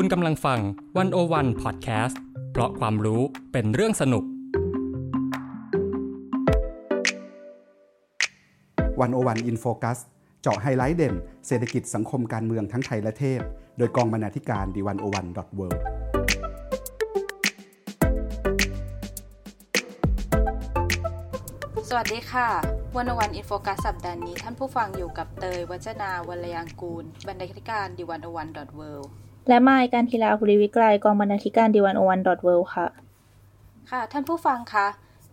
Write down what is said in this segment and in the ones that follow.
คุณกำลังฟัง One-O-One พอดแคสต์เพราะความรู้เป็นเรื่องสนุก One-O-One In Focus เจาะไฮไลท์เด่น เศรษฐกิจสังคมการเมืองทั้งไทยและเทศ โดยกองบรรณาธิการ The One-O-One dot World สวัสดีค่ะ One-O-One In Focus สัปดาห์นี้ท่านผู้ฟังอยู่กับเตย วจนาวรรลยางกูร บรรณาธิการ The One-O-One dot World และไมการทีลาภูริวิกรายกองบรรณาธิการดีวันโอวันดอทเวค่ะ ค่ะ ท่านผู้ฟังคะ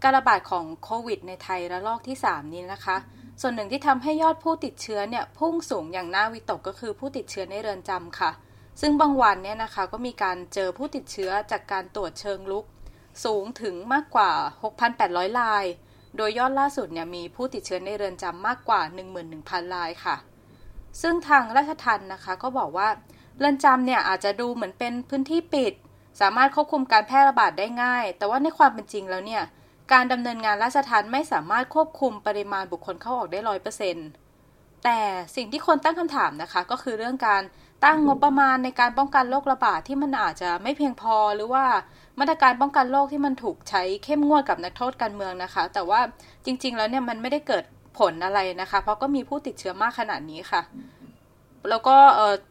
การระบาดของโควิดในไทยระลอกที่ 3 นี้นะคะ ส่วนหนึ่งที่ทำให้ยอดผู้ติดเชื้อเนี่ยพุ่งสูงอย่างน่าวิตกก็คือผู้ติดเชื้อในเรือนจำค่ะ ซึ่งบางวันเนี่ยนะคะก็มีการเจอผู้ติดเชื้อจากการตรวจเชิงลุก สูงถึงมากกว่า 6,800 ราย โดยยอดล่าสุดเนี่ยมีผู้ติดเชื้อในเรือนจำมากกว่า 11,000 รายค่ะ ซึ่งทางราชทัณฑ์นะคะก็บอกว่า เรือนจำเนี่ยอาจจะดูเหมือนเป็นพื้นที่ปิด สามารถควบคุมการแพร่ระบาดได้ง่าย แต่ว่าในความเป็นจริงแล้วเนี่ย การดำเนินงานราชทัณฑ์ไม่สามารถควบคุมปริมาณบุคคลเข้าออกได้ร้อยเปอร์เซ็นต์แต่สิ่งที่คนตั้งคำถามนะคะ ก็คือเรื่องการตั้งงบประมาณในการป้องกันโรคระบาดที่มันอาจจะไม่เพียงพอหรือว่ามาตรการป้องกันโรคที่มันถูกใช้เข้มงวดกับนักโทษการเมืองนะคะ แต่ว่าจริง ๆ แล้วเนี่ยมันไม่ได้เกิดผลอะไรนะคะ เพราะก็มีผู้ติดเชื้อมากขนาดนี้ค่ะ แล้วก็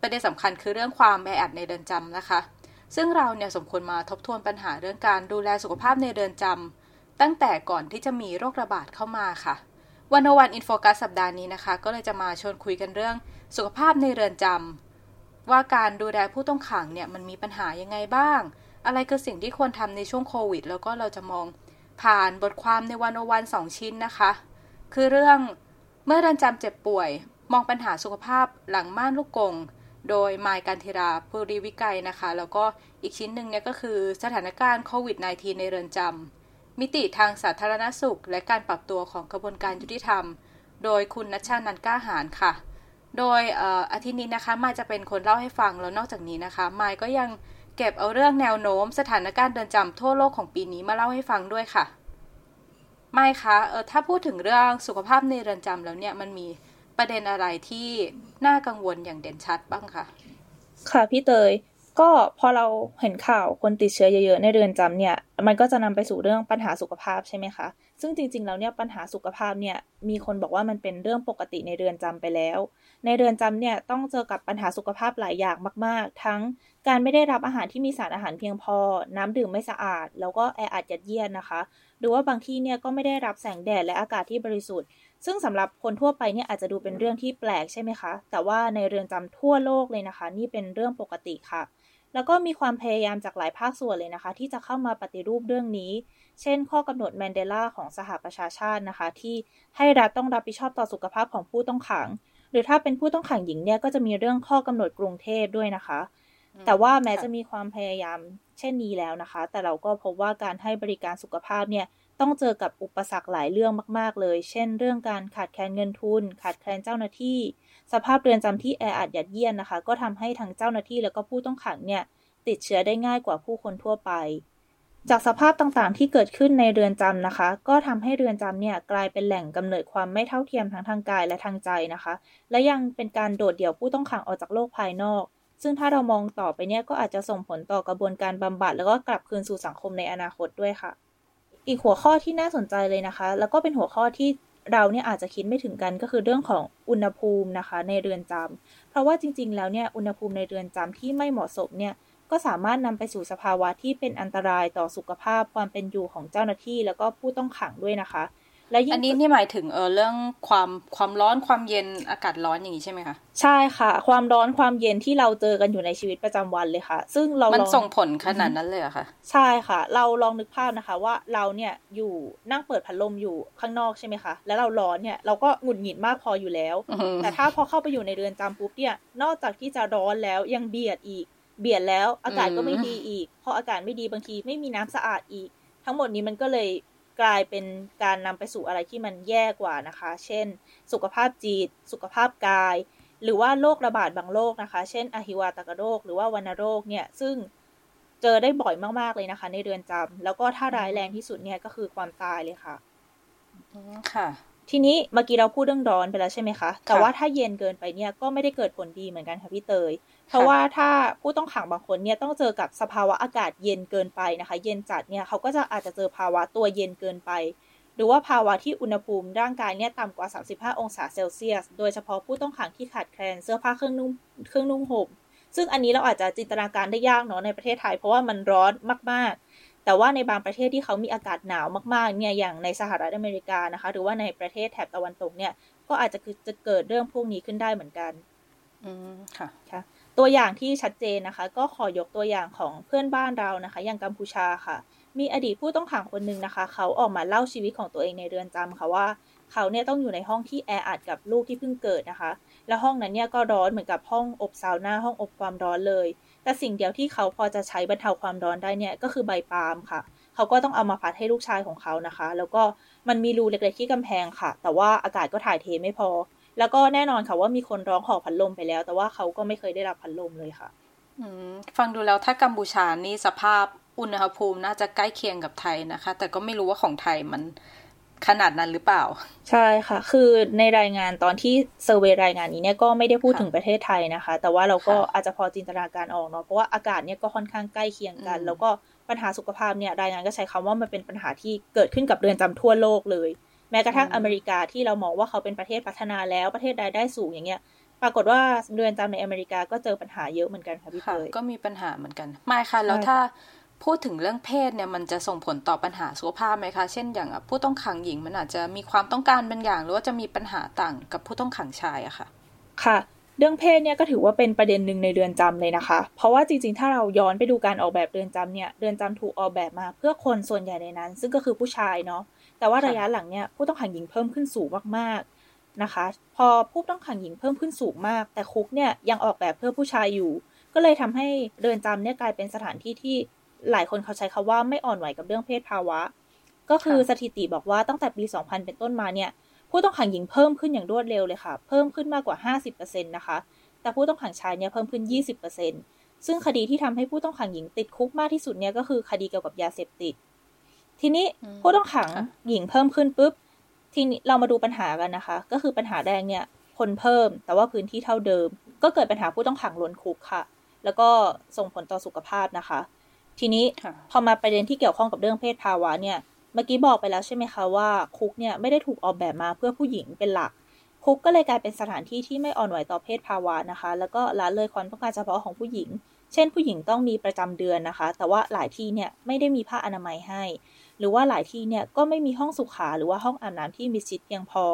ประเด็นสำคัญคือเรื่องความแออัดในเรือนจำนะคะ ซึ่งเราเนี่ยสมควรมาทบทวนปัญหาเรื่องการดูแลสุขภาพในเรือนจำตั้งแต่ก่อนที่จะมีโรคระบาดเข้ามาค่ะวันวันอินโฟกัสสัปดาห์นี้นะคะ ก็เลยจะมาชวนคุยกันเรื่องสุขภาพในเรือนจำว่าการดูแลผู้ต้องขังเนี่ยมันมีปัญหายังไงบ้าง อะไรคือสิ่งที่ควรทำในช่วงโควิด แล้วก็เราจะมองผ่านบทความในวันวันสองชิ้นนะคะ คือเรื่องเมื่อเรือนจำเจ็บป่วย มองปัญหาสุขภาพหลังม่านลูกกง โดยมายการธิราภูริวิกัยนะคะ แล้วก็อีกชิ้นหนึ่งเนี่ยก็คือสถานการณ์โควิด -19 ในเรือนจำมิติทางสาธารณสุข และการปรับตัวของกระบวนการยุติธรรม โดยคุณนัชชานันก้าหารค่ะ โดยอาทิตย์นี้นะคะมายจะเป็นคนเล่าให้ฟังแล้วนอกจากนี้นะคะมายก็ยังเก็บเอาเรื่องแนวโน้มสถานการณ์เรือนจำทั่วโลกของปีนี้มาเล่าให้ฟังด้วยค่ะ ไม่คะเออถ้าพูดถึงเรื่องสุขภาพในเรือนจำแล้วเนี่ยมันมี ประเด็นอะไรที่น่ากังวลอย่างเด่นชัดบ้างคะค่ะพี่เตยก็พอเราเห็นข่าวคนติดเชื้อเยอะๆในเรือนจำเนี่ยมันก็จะนำไปสู่เรื่องปัญหาสุขภาพใช่ไหมคะซึ่งจริงๆแล้วเนี่ยปัญหาสุขภาพเนี่ยมีคนบอกว่ามันเป็นเรื่องปกติในเรือนจำไปแล้ว ในเรือนจำเนี่ยต้องเจอกับปัญหาสุขภาพหลายอย่างมาก ๆ ทั้งการไม่ได้รับอาหารที่มีสารอาหารเพียงพอ น้ำดื่มไม่สะอาด แล้วก็แออัดยัดเยียดนะคะ หรือว่าบางที่เนี่ยก็ไม่ได้รับแสงแดดและอากาศที่บริสุทธิ์ ซึ่งสำหรับคนทั่วไปเนี่ยอาจจะดูเป็นเรื่องที่แปลกใช่ไหมคะ แต่ว่าในเรือนจำทั่วโลกเลยนะคะ นี่เป็นเรื่องปกติค่ะ แล้วก็มีความพยายามจากหลายภาคส่วนเลยนะคะ ที่จะเข้ามาปฏิรูปเรื่องนี้ เช่น ข้อกำหนดแมนเดลาของสหประชาชาตินะคะ ที่ให้รัฐต้องรับผิดชอบต่อสุขภาพของผู้ต้องขัง หรือถ้าเป็นผู้ต้องขังหญิงเนี่ยก็จะมีเรื่องข้อกำหนดกรุงเทพด้วยนะคะ แต่ว่าแม้จะมีความพยายามเช่นนี้แล้วนะคะ แต่เราก็พบว่าการให้บริการสุขภาพเนี่ย ต้องเจอกับอุปสรรคหลายเรื่องมาก ๆ เลย เช่น เรื่องการขาดแคลนเงินทุน ขาดแคลนเจ้าหน้าที่ สภาพเรือนจำที่แออัดยัดเยียดนนะคะ ก็ทำให้ทั้งเจ้าหน้าที่แล้วก็ผู้ต้องขังเนี่ยติดเชื้อได้ง่ายกว่าผู้คนทั่วไป จากสภาพต่างๆ ที่เกิดขึ้นในเรือนจำนะคะ ก็ทำให้เรือนจำเนี่ยกลายเป็นแหล่งกำเนิดความไม่เท่าเทียมทั้งทางกายและทางใจนะคะ และยังเป็นการโดดเดี่ยวผู้ต้องขังออกจากโลกภายนอก ซึ่งถ้าเรามองต่อไปเนี่ยก็อาจจะส่งผลต่อกระบวนการบำบัดแล้วก็กลับคืนสู่สังคมในอนาคตด้วยค่ะ อีกหัวข้อที่น่าสนใจเลยนะคะ แล้วก็เป็นหัวข้อที่เราเนี่ยอาจจะคิดไม่ถึงกันก็คือเรื่องของอุณหภูมินะคะ ในเรือนจำเพราะว่าจริง ๆ แล้วเนี่ยอุณหภูมิในเรือนจำที่ไม่เหมาะสมเนี่ยก็สามารถนำไปสู่สภาวะที่เป็นอันตรายต่อสุขภาพความเป็นอยู่ของเจ้าหน้าที่ แล้วก็ผู้ต้องขังด้วยนะคะ และยิ่งอันนี้นี่หมายถึงเออเรื่องความความร้อนความเย็นอากาศร้อนอย่างนี้ใช่ไหมคะใช่ค่ะ ความร้อนความเย็นที่เราเจอกันอยู่ในชีวิตประจำวันเลยค่ะ ซึ่งเรามันส่งผลขนาดนั้นเลยอะค่ะ ใช่ค่ะ เราลองนึกภาพนะคะว่าเราเนี่ยอยู่นั่งเปิดพัดลมอยู่ข้างนอกใช่ไหมคะแล้วเราร้อนเนี่ยเราก็หงุดหงิดมากพออยู่แล้ว แต่ถ้าพอเข้าไปอยู่ในเรือนจำปุ๊บเนี่ยนอกจากที่จะร้อนแล้วยังเบียดอีก เบียดแล้วอากาศก็ไม่ดีอีกพออากาศไม่ดีบางทีไม่มีน้ำสะอาดอีก ทั้งหมดนี้มันก็เลย กลายเป็นการนำไปสู่อะไรที่มันแย่กว่านะคะ เช่น สุขภาพจิต สุขภาพกาย หรือว่าโรคระบาดบางโรคนะคะ เช่นอหิวาตกโรค หรือว่าวัณโรคเนี่ยซึ่งเจอได้บ่อยมากๆเลยนะคะ ในเรือนจำแล้วก็ถ้าร้ายแรงที่สุดเนี่ยก็คือความตายเลยค่ะค่ะ ทีนี้เมื่อกี้เราพูดเรื่องร้อนไปแล้วใช่ไหมคะ แต่ว่าถ้าเย็นเกินไปเนี่ยก็ไม่ได้เกิดผลดีเหมือนกันค่ะพี่เตย เพราะว่าถ้าผู้ต้องขังบางคนเนี่ยต้องเจอกับสภาวะอากาศเย็นเกินไปนะคะ เย็นจัดเนี่ยเขาก็จะอาจจะเจอภาวะตัวเย็นเกินไป หรือว่าภาวะที่อุณหภูมิร่างกายเนี่ยต่ำกว่า 35 องศาเซลเซียส โดยเฉพาะผู้ต้องขังที่ขาดแคลนเสื้อผ้าเครื่องนุ่งเครื่องนุ่งห่มซึ่งอันนี้เราอาจจะจินตนาการได้ยากเนาะในประเทศไทยเพราะว่ามันร้อนมากแต่ว่าในบางประเทศที่เขามีอากาศหนาวมากๆเนี่ยอย่างในสหรัฐอเมริกานะคะ หรือว่าในประเทศแถบตะวันตกเนี่ยก็อาจจะคือจะเกิดเรื่องพวกนี้ขึ้นได้เหมือนกัน อืมค่ะค่ะ ตัวอย่างที่ชัดเจนนะคะ ก็ขอยกตัวอย่างของเพื่อนบ้านเรานะคะ อย่างกัมพูชาค่ะ มีอดีตผู้ต้องขังคนหนึ่งนะคะ เขาออกมาเล่าชีวิตของตัวเองในเรือนจำค่ะว่า เขาเนี่ยต้องอยู่ในห้องที่แออัดกับลูกที่เพิ่งเกิดนะคะ แล้วห้องนั้นเนี่ยก็ร้อนเหมือนกับห้องอบซาวน่าห้องอบความร้อนเลย แต่สิ่งเดียวที่เขาพอจะใช้บรรเทาความร้อนได้เนี่ยก็คือใบปาล์มค่ะ เขาก็ต้องเอามาพัดให้ลูกชายของเขานะคะ แล้วก็มันมีรูเล็กๆที่กำแพงค่ะ แต่ว่าอากาศก็ถ่ายเทไม่พอ แล้วก็แน่นอนค่ะว่ามีคนร้องขอพัดลมไปแล้ว แต่ว่าเขาก็ไม่เคยได้รับพัดลมเลยค่ะอืมฟังดูแล้วถ้ากัมพูชานี่สภาพอุณหภูมิน่าจะใกล้เคียงกับไทยนะคะ แต่ก็ไม่รู้ว่าของไทยมันขนาดนั้นหรือเปล่า ใช่ค่ะ คือในรายงานตอนที่เซอร์เวยรายงานนี้เนี่ยก็ไม่ได้พูดถึงประเทศไทยนะคะ แต่ว่าเราก็อาจจะพอจินตนาการออกเนาะเพราะว่าอากาศเนี่ยก็ค่อนข้างใกล้เคียงกัน แล้วก็ปัญหาสุขภาพเนี่ยรายงานก็ใช้คำว่ามันเป็นปัญหาที่เกิดขึ้นกับเรือนจำทั่วโลกเลยแม้กระทั่งอเมริกาที่เรามองว่าเขาเป็นประเทศพัฒนาแล้วประเทศรายได้สูงอย่างเงี้ยปรากฏว่าเรือนจำในอเมริกาก็เจอปัญหาเยอะเหมือนกันค่ะพี่เตยก็มีปัญหาเหมือนกันไม่ค่ะแล้วถ้าพูดถึงเรื่องเพศเนี่ยมันจะส่งผลต่อปัญหาสุขภาพไหมคะ เช่นอย่างผู้ต้องขังหญิงมันอาจจะมีความต้องการบางอย่าง หรือว่าจะมีปัญหาต่างกับผู้ต้องขังชายอะค่ะ ค่ะ เรื่องเพศเนี่ยก็ถือว่าเป็นประเด็นหนึ่งในเรือนจำเลยนะคะ เพราะว่าจริงๆ ถ้าเราย้อนไปดูการออกแบบเรือนจำเนี่ยเรือนจำถูกออกแบบมาเพื่อคนส่วนใหญ่ในนั้น ซึ่งก็คือผู้ชายเนาะ แต่ว่าระยะหลังเนี่ยผู้ต้องขังหญิงเพิ่มขึ้นสูงมากๆนะคะ พอผู้ต้องขังหญิงเพิ่มขึ้นสูงมาก แต่คุกเนี่ยยังออกแบบเพื่อผู้ชายอยู่ ก็เลยทำให้เรือนจำเนี่ยกลายเป็นสถานที่ที่หลายคนเขาใช้คาว่าไม่อ่อนไหวกับเรื่องเพศภาวะ ก็คือสถิติบอกว่าตั้งแต่ปี 2000 เป็นต้นมาเนี่ยผู้ต้องขังหญิงเพิ่มขึ้นอย่างรวดเร็วเลยค่ะ เพิ่มขึ้นมากกว่า 50%นะคะ แต่ผู้ต้องขังชายเนี่ยเพิ่มขึ้น 20%ซึ่งคดีที่ทำให้ผู้ต้องขังหญิงติดคุกมากที่สุดเนี่ยก็คือคดีเกี่ยวกับยาเสพติด ทีนี้ผู้ต้องขังหญิงเพิ่มขึ้นปุ๊บ ทีนี้เรามาดูปัญหากันนะคะ ก็คือปัญหาแรกเนี่ยคนเพิ่มแต่ว่าพื้นที่เท่าเดิม ก็เกิดปัญหาผู้ต้องขังล้นคุกค่ะ แล้วก็ส่งผลต่อสุขภาพนะคะ ทีนี้พอมาประเด็นที่เกี่ยวข้องกับเรื่องเพศภาวะเนี่ยเมื่อกี้บอกไปแล้วใช่ไหมคะว่าคุกเนี่ยไม่ได้ถูกออกแบบมาเพื่อผู้หญิงเป็นหลัก คุกก็เลยกลายเป็นสถานที่ที่ไม่อ่อนไหวต่อเพศภาวะนะคะ แล้วก็ละเลยความต้องการเฉพาะของผู้หญิง เช่นผู้หญิงต้องมีประจำเดือนนะคะ แต่ว่าหลายที่เนี่ยไม่ได้มีผ้าอนามัยให้ หรือว่าหลายที่เนี่ยก็ไม่มีห้องสุขาหรือว่าห้องอาบน้ำที่มีชิดเพียงพอ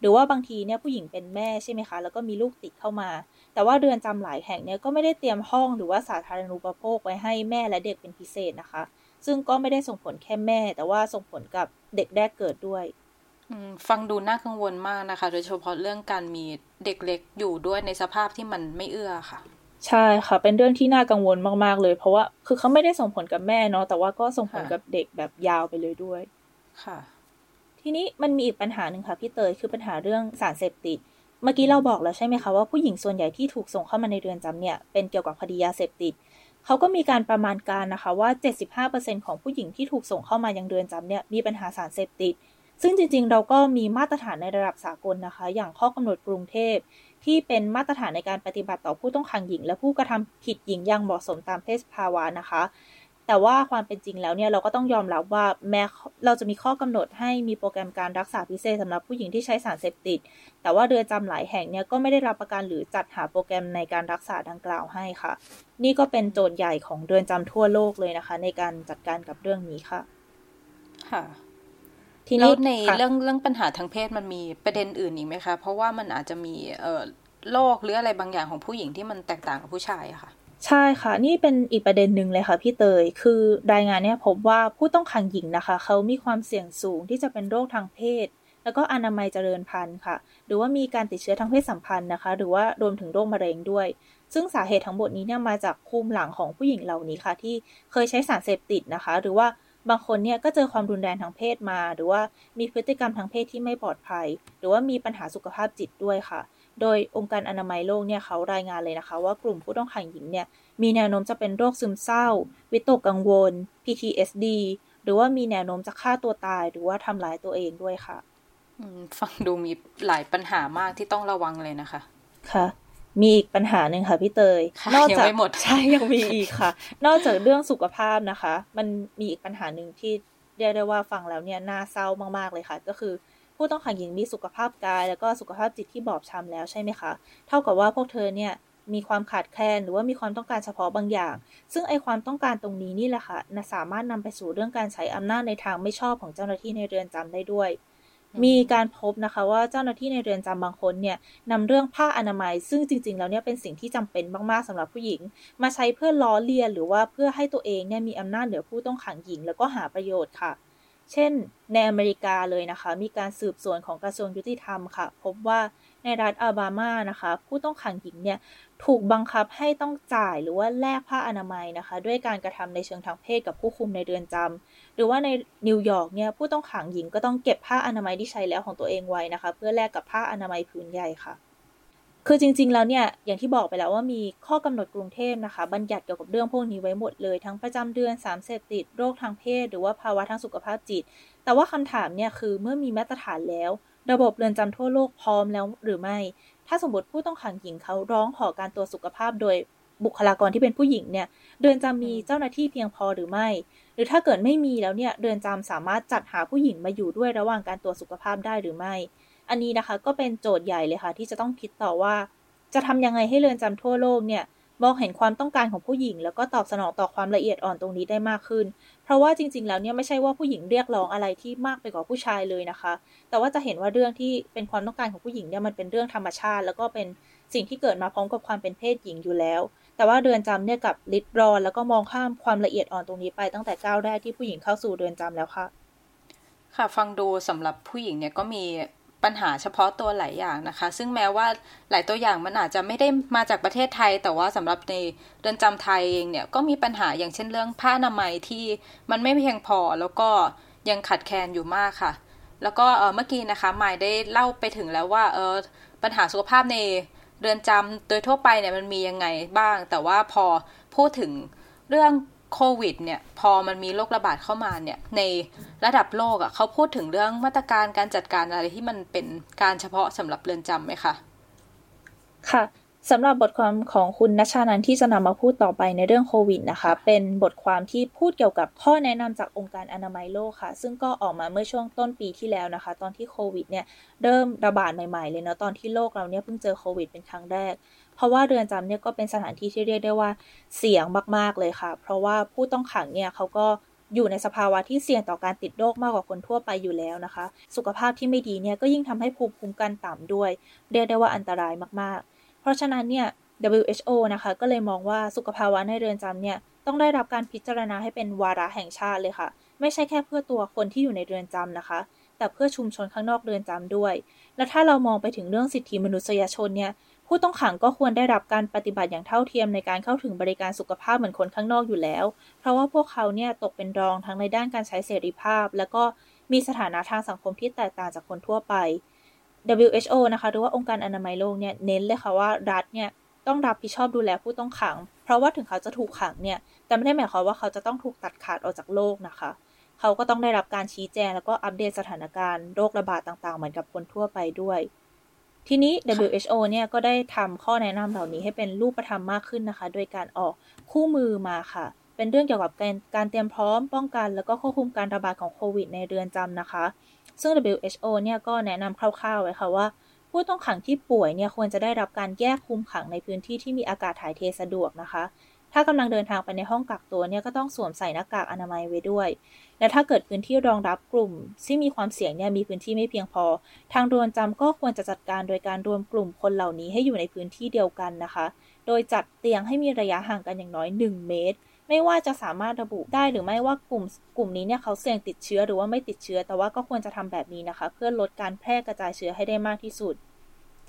หรือว่าบางทีเนี่ยผู้หญิงเป็นแม่ใช่ไหมคะ แล้วก็มีลูกติดเข้ามา แต่ว่าเรือนจำหลายแห่งเนี่ยก็ไม่ได้เตรียมห้องหรือว่าสาธารณูปโภคไว้ให้แม่และเด็กเป็นพิเศษนะคะ ซึ่งก็ไม่ได้ส่งผลแค่แม่ แต่ว่าส่งผลกับเด็กแรกเกิดด้วยฟังดูน่ากังวลมากนะคะ โดยเฉพาะเรื่องการมีเด็กเล็กอยู่ด้วยในสภาพที่มันไม่เอื้อค่ะ ใช่ค่ะ เป็นเรื่องที่น่ากังวลมาก ๆ เลย เพราะว่าคือเขาไม่ได้ส่งผลกับแม่เนาะแต่ว่าก็ส่งผลกับเด็กแบบยาวไปเลยด้วย ค่ะ ทีนี้มันมีอีกปัญหาหนึ่งค่ะพี่เตยคือปัญหาเรื่องสารเสพติด เมื่อกี้เราบอกแล้วใช่ไหมคะว่าผู้หญิงส่วนใหญ่ที่ถูกส่งเข้ามาในเรือนจำเนี่ยเป็นเกี่ยวกับคดียาเสพติดเขาก็มีการประมาณการนะคะว่า 75%ของผู้หญิงที่ถูกส่งเข้ามายังเรือนจำเนี่ยมีปัญหาสารเสพติด ซึ่งจริงๆ เราก็มีมาตรฐานในระดับสากลนะคะ อย่างข้อกำหนดกรุงเทพ ที่เป็นมาตรฐานในการปฏิบัติต่อผู้ต้องขังหญิง และผู้กระทำผิดหญิงอย่างเหมาะสมตามเพศภาวะนะคะ แต่ว่าความเป็นจริงแล้วเนี่ยเราก็ต้องยอมรับว่าแม้เราจะมีข้อกำหนดให้มีโปรแกรมการรักษาพิเศษสำหรับผู้หญิงที่ใช้สารเสพติด แต่ว่าเรือนจำหลายแห่งเนี่ยก็ไม่ได้รับประกันหรือจัดหาโปรแกรมในการรักษาดังกล่าวให้ค่ะ นี่ก็เป็นโจทย์ใหญ่ของเรือนจำทั่วโลกเลยนะคะ ในการจัดการกับเรื่องนี้ค่ะ ค่ะ ทีนี้ในเรื่องเรื่องปัญหาทางเพศมันมีประเด็นอื่นอีกไหมคะ เพราะว่ามันอาจจะมีเอ่อโรคหรืออะไรบางอย่างของผู้หญิงที่มันแตกต่างกับผู้ชายอะค่ะ ใช่ค่ะ นี่เป็นอีกประเด็นหนึ่งเลยค่ะพี่เตย คือรายงานเนี่ยพบว่าผู้ต้องขังหญิงนะคะ เขามีความเสี่ยงสูงที่จะเป็นโรคทางเพศ แล้วก็อนามัยเจริญพันธุ์ค่ะ หรือว่ามีการติดเชื้อทางเพศสัมพันธ์นะคะ หรือว่ารวมถึงโรคมะเร็งด้วยซึ่งสาเหตุทั้งหมดนี้เนี่ยมาจากภูมิหลังของผู้หญิงเหล่านี้ค่ะ ที่เคยใช้สารเสพติดนะคะ หรือว่า บางคนเนี่ยก็เจอความรุนแรงทางเพศมา หรือว่ามีพฤติกรรมทางเพศที่ไม่ปลอดภัย หรือว่ามีปัญหาสุขภาพจิตด้วยค่ะ โดยองค์การอนามัยโลกเนี่ยเขารายงานเลยนะคะ ว่ากลุ่มผู้ต้องขังหญิงเนี่ยมีแนวโน้มจะเป็นโรคซึมเศร้า วิตกกังวล PTSD หรือว่ามีแนวโน้มจะฆ่าตัวตาย หรือว่าทำร้ายตัวเองด้วยค่ะอฟังดูมีหลายปัญหามากที่ต้องระวังเลยนะคะ ค่ะ มีอีกปัญหาหนึ่งค่ะพี่เตย นอกจากหมดใช่ยังมีอีกค่ะ นอกจากเรื่องสุขภาพนะคะ มันมีอีกปัญหาหนึ่งที่เรียกได้ว่าฟังแล้วเนี่ยน่าเศร้ามากๆเลยค่ะ ก็คือผู้ต้องขังหญิงมีสุขภาพกาย แล้วก็สุขภาพจิตที่บอบช้ำแล้วใช่ไหมคะ เท่ากับว่าพวกเธอเนี่ยมีความขาดแคลนหรือว่ามีความต้องการเฉพาะบางอย่าง ซึ่งไอความต้องการตรงนี้นี่แหละค่ะสามารถนำไปสู่เรื่องการใช้อำนาจในทางไม่ชอบของเจ้าหน้าที่ในเรือนจำได้ด้วย มีการพบนะคะว่าเจ้าหน้าที่ในเรือนจำบางคนเนี่ยนำเรื่องผ้าอนามัย ซึ่งจริง ๆ แล้วเนี่ยเป็นสิ่งที่จำเป็นมากๆสำหรับผู้หญิง มาใช้เพื่อล้อเลียนหรือว่าเพื่อให้ตัวเองเนี่ยมีอำนาจเหนือผู้ต้องขังหญิง แล้วก็หาประโยชน์ค่ะ เช่น ในอเมริกาเลยนะคะ มีการสืบสวนของกระทรวงยุติธรรมค่ะ พบว่า ในรัฐอาบามานะคะ ผู้ต้องขังหญิงเนี่ยถูกบังคับให้ต้องจ่ายหรือว่าแลกผ้าอนามัยนะคะ ด้วยการกระทำในเชิงทางเพศกับผู้คุมในเรือนจำหรือว่าในนิวยอร์กเนี่ยผู้ต้องขังหญิงก็ต้องเก็บผ้าอนามัยที่ใช้แล้วของตัวเองไว้นะคะ เพื่อแลกกับผ้าอนามัยผืนใหญ่ค่ะคือจริง ๆ แล้วเนี่ยอย่างที่บอกไปแล้วว่ามีข้อกำหนดกรุงเทพนะคะ บัญญัติเกี่ยวกับเรื่องพวกนี้ไว้หมดเลย ทั้งประจำเดือนสารเสพติดโรคทางเพศ หรือว่าภาวะทางสุขภาพจิต แต่ว่าคำถามเนี่ยคือเมื่อมีมาตรฐานแล้ว ระบบเรือนจำทั่วโลกพร้อมแล้วหรือไม่ ถ้าสมมติผู้ต้องขังหญิงเขาร้องขอการตรวจสุขภาพโดยบุคลากรที่เป็นผู้หญิงเนี่ย เรือนจำมีเจ้าหน้าที่เพียงพอหรือไม่ หรือถ้าเกิดไม่มีแล้วเนี่ย เรือนจำสามารถจัดหาผู้หญิงมาอยู่ด้วยระหว่างการตรวจสุขภาพได้หรือไม่ อันนี้นะคะก็เป็นโจทย์ใหญ่เลยค่ะ ที่จะต้องคิดต่อว่า จะทำยังไงให้เรือนจำทั่วโลกเนี่ย มองเห็นความต้องการของผู้หญิง แล้วก็ตอบสนองต่อความละเอียดอ่อนตรงนี้ได้มากขึ้น เพราะว่าจริง ๆ แล้วเนี่ยไม่ใช่ว่าผู้หญิงเรียกร้องอะไรที่มากไปกว่าผู้ชายเลยนะคะ แต่ว่าจะเห็นว่าเรื่องที่เป็นความต้องการของผู้หญิงเนี่ยมันเป็นเรื่องธรรมชาติ แล้วก็เป็นสิ่งที่เกิดมาพร้อมกับความเป็นเพศหญิงอยู่แล้ว แต่ว่าเรือนจำเนี่ยกับลิดรอนแล้วก็มองข้ามความละเอียดอ่อนตรงนี้ไปตั้งแต่ก้าวแรกที่ผู้หญิงเข้าสู่เรือนจำแล้วค่ะ ค่ะฟังดูสำหรับผู้หญิงเนี่ยก็มี ปัญหาเฉพาะตัวหลายอย่างนะคะ ซึ่งแม้ว่าหลายตัวอย่างมันอาจจะไม่ได้มาจากประเทศไทย แต่ว่าสำหรับในเรือนจำไทยเองเนี่ยก็มีปัญหาอย่างเช่นเรื่องผ้าอนามัยที่มันไม่เพียงพอแล้วก็ยังขัดแคลนอยู่มากค่ะ แล้วก็เมื่อกี้นะคะหมายได้เล่าไปถึงแล้วว่าเออปัญหาสุขภาพในเรือนจำโดยทั่วไปเนี่ยมันมียังไงบ้าง แต่ว่าพอพูดถึงเรื่อง โควิดเนี่ยพอมันมีโรคระบาดเข้ามาเนี่ยในระดับโลกอะ่ะเขาพูดถึงเรื่องมาตรการการจัดการอะไรที่มันเป็นการเฉพาะสำหรับเรือนจำไหมคะ ค่ะสำหรับบทความของคุณนัชานันที่จะนำมาพูดต่อไปในเรื่องโควิดนะคะ เป็นบทความที่พูดเกี่ยวกับข้อแนะนำจากองค์การอนามัยโลกค่ะ ซึ่งก็ออกมาเมื่อช่วงต้นปีที่แล้วนะคะ ตอนที่โควิดเนี่ยเริ่มระบาดใหม่ๆเลยเนาะตอนที่โลกเราเนี่ยเพิ่งเจอโควิดเป็นครั้งแรก เพราะว่าเรือนจำเนี่ยก็เป็นสถานที่ที่เรียกได้ว่าเสี่ยงมาก ๆ เลยค่ะ เพราะว่าผู้ต้องขังเนี่ยเขาก็อยู่ในสภาวะที่เสี่ยงต่อการติดโรคมากกว่าคนทั่วไปอยู่แล้วนะคะ สุขภาพที่ไม่ดีเนี่ยก็ยิ่งทำให้ภูมิคุ้มกันต่ำด้วย เรียกได้ว่าอันตรายมากๆ เพราะฉะนั้นเนี่ย WHO นะคะก็เลยมองว่าสุขภาวะในเรือนจำเนี่ยต้องได้รับการพิจารณาให้เป็นวาระแห่งชาติเลยค่ะ ไม่ใช่แค่เพื่อตัวคนที่อยู่ในเรือนจำนะคะ แต่เพื่อชุมชนข้างนอกเรือนจำด้วย และถ้าเรามองไปถึงเรื่องสิทธิมนุษยชนเนี่ย ผู้ต้องขังก็ควรได้รับการปฏิบัติอย่างเท่าเทียมในการเข้าถึงบริการสุขภาพเหมือนคนข้างนอกอยู่แล้ว เพราะว่าพวกเขาเนี่ยตกเป็นรองทั้งในด้านการใช้เสรีภาพ แล้วก็มีสถานะทางสังคมที่แตกต่างจากคนทั่วไป WHO นะคะหรือว่าองค์การอนามัยโลกเนี่ยเน้นเลยค่ะว่ารัฐเนี่ยต้องรับผิดชอบดูแลผู้ต้องขัง เพราะว่าถึงเขาจะถูกขังเนี่ยแต่ไม่ได้หมายความว่าเขาจะต้องถูกตัดขาดออกจากโลกนะคะ เขาก็ต้องได้รับการชี้แจง แล้วก็อัปเดตสถานการณ์โรคระบาดต่างๆ เหมือนกับคนทั่วไปด้วย ทีนี้ WHO เนี่ยก็ได้ทำข้อแนะนำเหล่านี้ให้เป็นรูปธรรมมากขึ้นนะคะ โดยการออกคู่มือมาค่ะ เป็นเรื่องเกี่ยวกับการการเตรียมพร้อมป้องกัน แล้วก็ควบคุมการระบาดของโควิดในเรือนจำนะคะ ซึ่ง WHO เนี่ยก็แนะนำคร่าวๆไว้ค่ะว่า ผู้ต้องขังที่ป่วยเนี่ยควรจะได้รับการแยกคุมขังในพื้นที่ที่มีอากาศถ่ายเทสะดวกนะคะ ถ้ากำลังเดินทางไปในห้องกักตัวเนี่ยก็ต้องสวมใส่หน้ากากอนามัยไว้ด้วย และถ้าเกิดพื้นที่รองรับกลุ่ม ที่มีความเสี่ยงเนี่ยมีพื้นที่ไม่เพียงพอ ทางเรือนจำก็ควรจะจัดการโดยการรวมกลุ่มคนเหล่านี้ให้อยู่ในพื้นที่เดียวกันนะคะ โดยจัดเตียงให้มีระยะห่างกันอย่างน้อย 1 เมตร ไม่ว่าจะสามารถระบุได้หรือไม่ว่ากลุ่มกลุ่มนี้เนี่ยเขาเสี่ยงติดเชื้อหรือว่าไม่ติดเชื้อ แต่ว่าก็ควรจะทำแบบนี้นะคะ เพื่อลดการแพร่กระจายเชื้อให้ได้มากที่สุด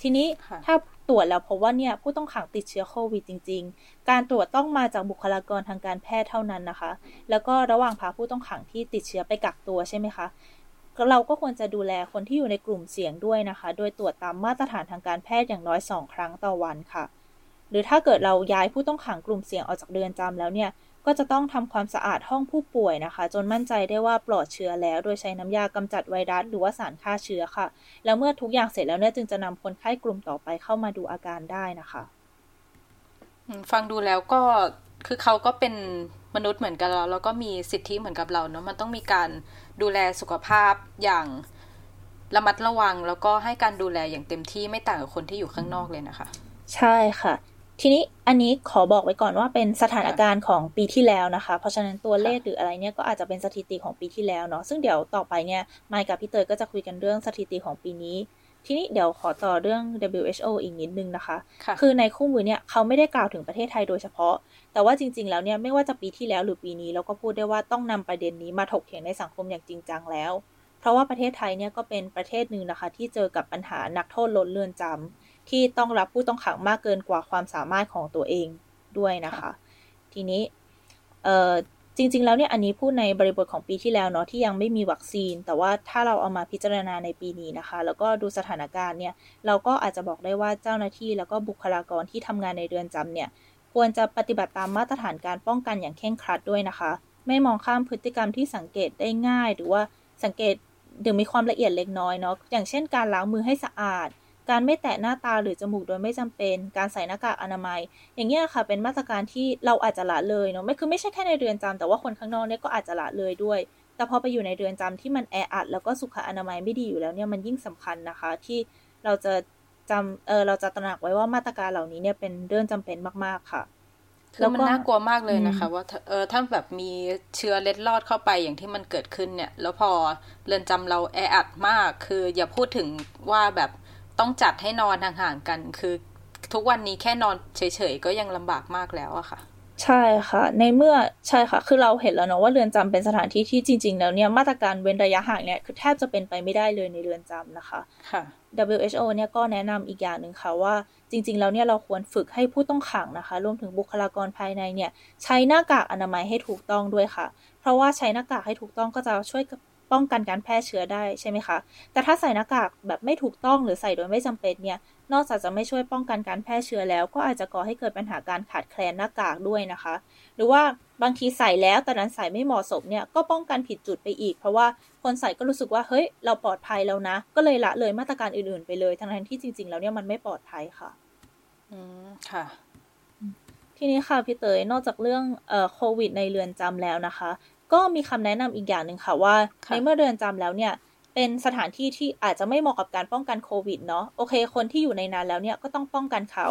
ทีนี้ถ้าตรวจแล้วพบว่าเนี่ยผู้ต้องขังติดเชื้อโควิดจริง ๆ การตรวจต้องมาจากบุคลากรทางการแพทย์เท่านั้นนะคะ แล้วก็ระหว่างพาผู้ต้องขังที่ติดเชื้อไปกักตัวใช่ไหมคะเราก็ควรจะดูแลคนที่อยู่ในกลุ่มเสี่ยงด้วยนะคะ โดยตรวจตามมาตรฐานทางการแพทย์อย่างน้อย 2 ครั้งต่อวันค่ะ หรือถ้าเกิดเราย้ายผู้ต้องขังกลุ่มเสี่ยงออกจากเรือนจำแล้วเนี่ย ก็จะต้องทำความสะอาดห้องผู้ป่วยนะคะ จนมั่นใจได้ว่าปลอดเชื้อแล้ว โดยใช้น้ำยากำจัดไวรัสหรือว่าสารฆ่าเชื้อค่ะ แล้วเมื่อทุกอย่างเสร็จแล้วเนี่ยจึงจะนำคนไข้กลุ่มต่อไปเข้ามาดูอาการได้นะคะฟังดูแล้วก็คือเขาก็เป็นมนุษย์เหมือนกันเราแล้วก็มีสิทธิเหมือนกับเราเนาะมันต้องมีการดูแลสุขภาพอย่างระมัดระวัง แล้วก็ให้การดูแลอย่างเต็มที่ไม่ต่างกับคนที่อยู่ข้างนอกเลยนะคะ ใช่ค่ะ ทีนี้อันนี้ขอบอกไว้ก่อนว่าเป็นสถานการณ์ของปีที่แล้วนะคะ เพราะฉะนั้นตัวเลขหรืออะไรเนี่ยก็อาจจะเป็นสถิติของปีที่แล้วเนาะซึ่งเดี๋ยวต่อไปเนี่ยไมค์กับพี่เตยก็จะคุยกันเรื่องสถิติของปีนี้ ทีนี้เดี๋ยวขอต่อเรื่อง WHO อีกนิดนึงนะคะคะคือในคู่มือเนี่ยเขาไม่ได้กล่าวถึงประเทศไทยโดยเฉพาะ แต่ว่าจริง ๆ แล้วเนี่ยไม่ว่าจะปีที่แล้วหรือปีนี้เราก็พูดได้ว่าต้องนำประเด็นนี้มาถกเถียงในสังคมอย่างจริงจังแล้ว เพราะว่าประเทศไทยเนี่ยก็เป็นประเทศหนึ่งนะคะ ที่เจอกับปัญหานักโทษล้นเรือนจำ ที่ต้องรับผู้ต้องขังมากเกินกว่าความสามารถของตัวเองด้วยนะคะ ทีนี้เออจริง ๆ แล้วเนี่ยอันนี้พูดในบริบทของปีที่แล้วเนาะที่ยังไม่มีวัคซีน แต่ว่าถ้าเราเอามาพิจารณาในปีนี้นะคะ แล้วก็ดูสถานการณ์เนี่ยเราก็อาจจะบอกได้ว่าเจ้าหน้าที่แล้วก็บุคลากรที่ทำงานในเรือนจำเนี่ยควรจะปฏิบัติตามมาตรฐานการป้องกันอย่างเคร่งครัดด้วยนะคะ ไม่มองข้ามพฤติกรรมที่สังเกตได้ง่าย หรือว่าสังเกตหรือมีความละเอียดเล็กน้อยเนาะอย่างเช่นการล้างมือให้สะอาด การไม่แตะหน้าตาหรือจมูกโดยไม่จำเป็น การใส่หน้ากากอนามัย อย่างเงี้ยค่ะ เป็นมาตรการที่เราอาจจะละเลยเนาะไม่คือไม่ใช่แค่ในเรือนจำแต่ว่าคนข้างนอกเนี่ยก็อาจจะละเลยด้วย แต่พอไปอยู่ในเรือนจำที่มันแออัดแล้วก็สุขอนามัยไม่ดีอยู่แล้วเนี่ยมันยิ่งสำคัญนะคะ ที่เราจะจำเออเราจะตระหนักไว้ว่ามาตรการเหล่านี้เนี่ยเป็นเรื่องจำเป็นมากๆค่ะแล้วมันน่ากลัวมากเลยนะคะ ว่าเออถ้าแบบมีเชื้อเล็ดลอดเข้าไปอย่างที่มันเกิดขึ้นเนี่ย แล้วพอเรือนจำเราแออัดมาก คืออย่าพูดถึงว่าแบบ ต้องจัดให้นอนห่างๆกัน คือทุกวันนี้แค่นอนเฉยๆก็ยังลำบากมากแล้วอะค่ะ ใช่ค่ะ ในเมื่อใช่ค่ะ คือเราเห็นแล้วเนาะว่าเรือนจำเป็นสถานที่ที่จริง ๆ แล้วเนี่ยมาตรการเว้นระยะห่างเนี่ยคือแทบจะเป็นไปไม่ได้เลยในเรือนจำนะคะค่ะ WHO เนี่ยก็แนะนำอีกอย่างหนึ่งค่ะว่าจริง ๆ แล้วเนี่ยเราควรฝึกให้ผู้ต้องขังนะคะ รวมถึงบุคลากรภายในเนี่ย ใช้หน้ากากอนามัยให้ถูกต้องด้วยค่ะ เพราะว่าใช้หน้ากากให้ถูกต้องก็จะช่วย ป้องกันการแพร่เชื้อได้ใช่ไหมคะ แต่ถ้าใส่หน้ากากแบบไม่ถูกต้องหรือใส่โดยไม่จำเป็นเนี่ย นอกจากจะไม่ช่วยป้องกันการแพร่เชื้อแล้ว ก็อาจจะก่อให้เกิดปัญหาการขาดแคลนหน้ากากด้วยนะคะ หรือว่าบางทีใส่แล้วแต่นั้นใส่ไม่เหมาะสมเนี่ยก็ป้องกันผิดจุดไปอีก เพราะว่าคนใส่ก็รู้สึกว่าเฮ้ยเราปลอดภัยแล้วนะ ก็เลยละเลยมาตรการอื่นๆไปเลย ทั้งที่จริงๆแล้วเนี่ยมันไม่ปลอดภัยค่ะ อืมค่ะทีนี้ค่ะพี่เตยนอกจากเรื่องเอ่อโควิดในเรือนจำแล้วนะคะ ก็มีคำแนะนำอีกอย่างหนึ่งค่ะว่าในเมื่อเรือนจำแล้วเนี่ยเป็นสถานที่ที่อาจจะไม่เหมาะกับการป้องกันโควิดเนาะโอเค คนที่อยู่ในนั้นแล้วเนี่ยก็ต้องป้องกันเขา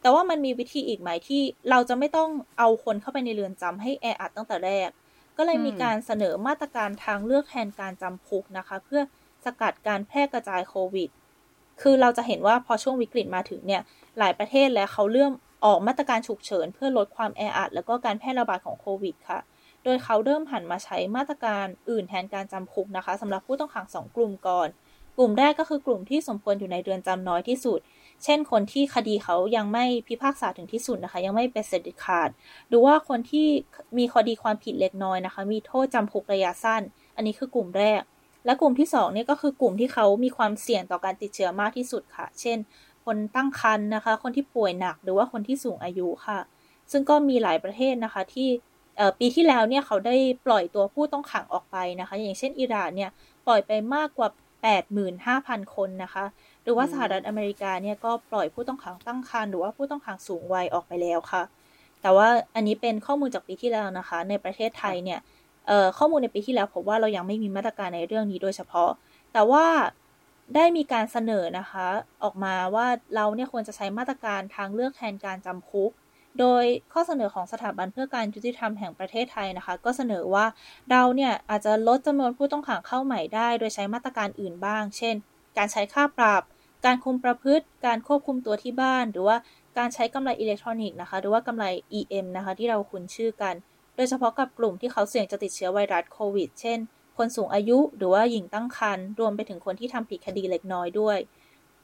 แต่ว่ามันมีวิธีอีกไหมที่เราจะไม่ต้องเอาคนเข้าไปในเรือนจำให้แออัดตั้งแต่แรก ก็เลยมีการเสนอมาตรการทางเลือกแทนการจำคุกนะคะ เพื่อสกัดการแพร่กระจายโควิด คือเราจะเห็นว่าพอช่วงวิกฤตมาถึงเนี่ยหลายประเทศแล้วเขาเริ่มออกมาตรการฉุกเฉิน เพื่อลดความแออัดแล้วก็การแพร่ระบาดของโควิดค่ะ โดยเขาเริ่มหันมาใช้มาตรการอื่นแทนการจำคุกนะคะสำหรับผู้ต้องขังสองกลุ่มก่อน กลุ่มแรกก็คือกลุ่มที่สมควรอยู่ในเรือนจำน้อยที่สุด เช่น คนที่คดีเขายังไม่พิพากษาถึงที่สุดนะคะ ยังไม่เป็นเสร็จขาด หรือว่าคนที่มีคดีความผิดเล็กน้อยนะคะ มีโทษจำคุกระยะสั้น อันนี้คือกลุ่มแรก และกลุ่มที่2นี่ก็คือกลุ่มที่เขามีความเสี่ยงต่อการติดเชื้อมากที่สุดค่ะ เช่น คนตั้งครรภ์นะคะ คนที่ป่วยหนัก หรือว่าคนที่สูงอายุค่ะ ซึ่งก็มีหลายประเทศนะคะที่ ปีที่แล้วเนี่ยเขาได้ปล่อยตัวผู้ต้องขังออกไปนะคะ อย่างเช่นอิหร่านเนี่ยปล่อยไปมากกว่า 85,000 คนนะคะ หรือว่าสหรัฐอเมริกาเนี่ยก็ปล่อยผู้ต้องขังตั้งครรภ์หรือว่าผู้ต้องขังสูงวัยออกไปแล้วค่ะ แต่ว่าอันนี้เป็นข้อมูลจากปีที่แล้วนะคะ ในประเทศไทยเนี่ยข้อมูลในปีที่แล้วพบว่าเรายังไม่มีมาตรการในเรื่องนี้โดยเฉพาะ แต่ว่าได้มีการเสนอนะคะ ออกมาว่าเราเนี่ยควรจะใช้มาตรการทางเลือกแทนการจำคุก โดยข้อเสนอของสถาบันเพื่อการยุติธรรมแห่งประเทศไทยนะคะ ก็เสนอว่าเราเนี่ยอาจจะลดจำนวนผู้ต้องขังเข้าใหม่ได้ โดยใช้มาตรการอื่นบ้าง เช่น การใช้ค่าปรับ การคุมประพฤติ การควบคุมตัวที่บ้าน หรือว่าการใช้กำไรอิเล็กทรอนิกส์นะคะ หรือว่ากำไร EM นะคะ ที่เราคุ้นชื่อกัน โดยเฉพาะกับกลุ่มที่เขาเสี่ยงจะติดเชื้อไวรัสโควิด เช่น คนสูงอายุหรือว่าหญิงตั้งครรภ์ รวมไปถึงคนที่ทำผิดคดีเล็กน้อยด้วย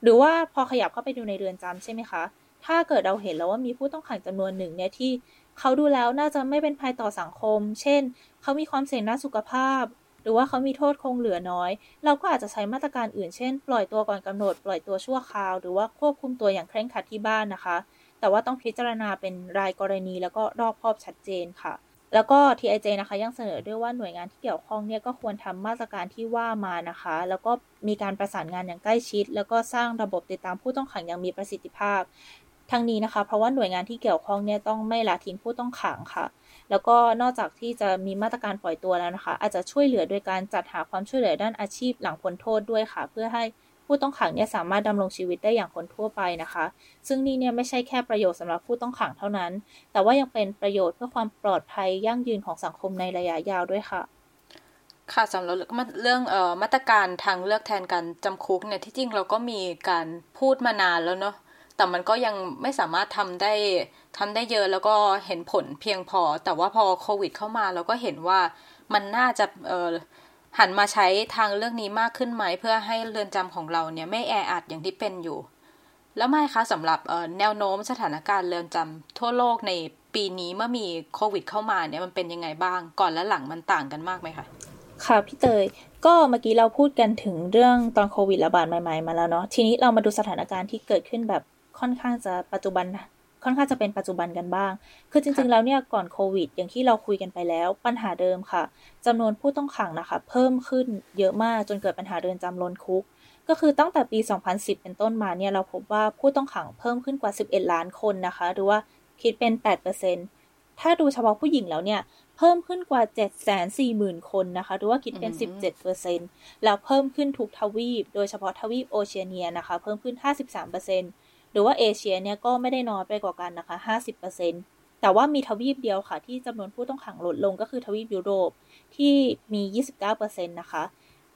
หรือว่าพอขยับเข้าไปดูในเรือนจำใช่ไหมคะ ถ้าเกิดเราเห็นแล้วว่ามีผู้ต้องขังจำนวนหนึ่งเนี่ยที่เขาดูแล้วน่าจะไม่เป็นภัยต่อสังคม เช่น เขามีความเสี่ยงด้านสุขภาพ หรือว่าเขามีโทษคงเหลือน้อย เราก็อาจจะใช้มาตรการอื่น เช่น ปล่อยตัวก่อนกำหนด ปล่อยตัวชั่วคราว หรือว่าควบคุมตัวอย่างเคร่งครัดที่บ้านนะคะ แต่ว่าต้องพิจารณาเป็นรายกรณีแล้วก็รอบครอบชัดเจนค่ะ แล้วก็ TIJ นะคะยังเสนอด้วยว่าหน่วยงานที่เกี่ยวข้องเนี่ยก็ควรทำมาตรการที่ว่ามานะคะ แล้วก็มีการประสานงานอย่างใกล้ชิด แล้วก็สร้างระบบติดตามผู้ต้องขังอย่างมีประสิทธิภาพ ทั้งนี้นะคะ เพราะว่าหน่วยงานที่เกี่ยวข้องเนี่ยต้องไม่ละทิ้งผู้ต้องขังค่ะ แล้วก็นอกจากที่จะมีมาตรการปล่อยตัวแล้วนะคะ อาจจะช่วยเหลือโดยการจัดหาความช่วยเหลือด้านอาชีพหลังพ้นโทษด้วยค่ะ เพื่อให้ผู้ต้องขังเนี่ยสามารถดำรงชีวิตได้อย่างคนทั่วไปนะคะ ซึ่งนี่เนี่ยไม่ใช่แค่ประโยชน์สำหรับผู้ต้องขังเท่านั้น แต่ว่ายังเป็นประโยชน์เพื่อความปลอดภัยยั่งยืนของสังคมในระยะยาวด้วยค่ะค่ะสำหรับเรื่องเอ่อมาตรการทางเลือกแทนการจำคุกเนี่ยที่จริงเราก็มีการพูดมานานแล้วเนาะ แต่มันก็ยังไม่สามารถทำได้ทำได้เยอะแล้วก็เห็นผลเพียงพอ แต่ว่าพอโควิด เข้ามาเราก็เห็นว่ามันน่าจะเออหันมาใช้ทางเรื่องนี้มากขึ้นไหม เพื่อให้เรือนจำของเราเนี่ยไม่แออัดอย่างที่เป็นอยู่ แล้วไม่คะสำหรับแนวโน้มสถานการณ์เรือนจำทั่วโลกในปีนี้เมื่อมีโควิด เข้ามาเนี่ยมันเป็นยังไงบ้างก่อนและหลังมันต่างกันมากไหมคะค่ะพี่เตยก็เมื่อกี้เราพูดกันถึงเรื่องตอนโควิดระบาดใหม่ๆมาแล้วเนาะทีนี้เรามาดูสถานการณ์ที่เกิดขึ้นแบบ ค่อนข้างจะปัจจุบันค่อนข้างจะเป็นปัจจุบันกันบ้าง คือจริงๆ แล้วเนี่ยก่อนโควิด อย่างที่เราคุยกันไปแล้ว ปัญหาเดิมค่ะจำนวนผู้ต้องขังนะคะ เพิ่มขึ้นเยอะมากจนเกิดปัญหาเรือนจำล้นคุก ก็คือตั้งแต่ปี 2010 เป็นต้นมาเนี่ยเราพบว่าผู้ต้องขังเพิ่มขึ้นกว่า 11 ล้านคนนะคะ หรือว่าคิดเป็น 8%ถ้าดูเฉพาะผู้หญิงแล้วเนี่ยเพิ่มขึ้นกว่า 740,000 คนนะคะ หรือว่าคิดเป็น 17%แล้วเพิ่มขึ้นทุกทวีป โดยเฉพาะทวีปโอเชียเนียนะคะ เพิ่มขึ้น 53% หรือว่าเอเชียเนี่ยก็ไม่ได้น้อยไปกว่ากันนะคะ 50%แต่ว่ามีทวีปเดียวค่ะ ที่จำนวนผู้ต้องขังลดลงก็คือทวีปยุโรปที่มี 29%นะคะ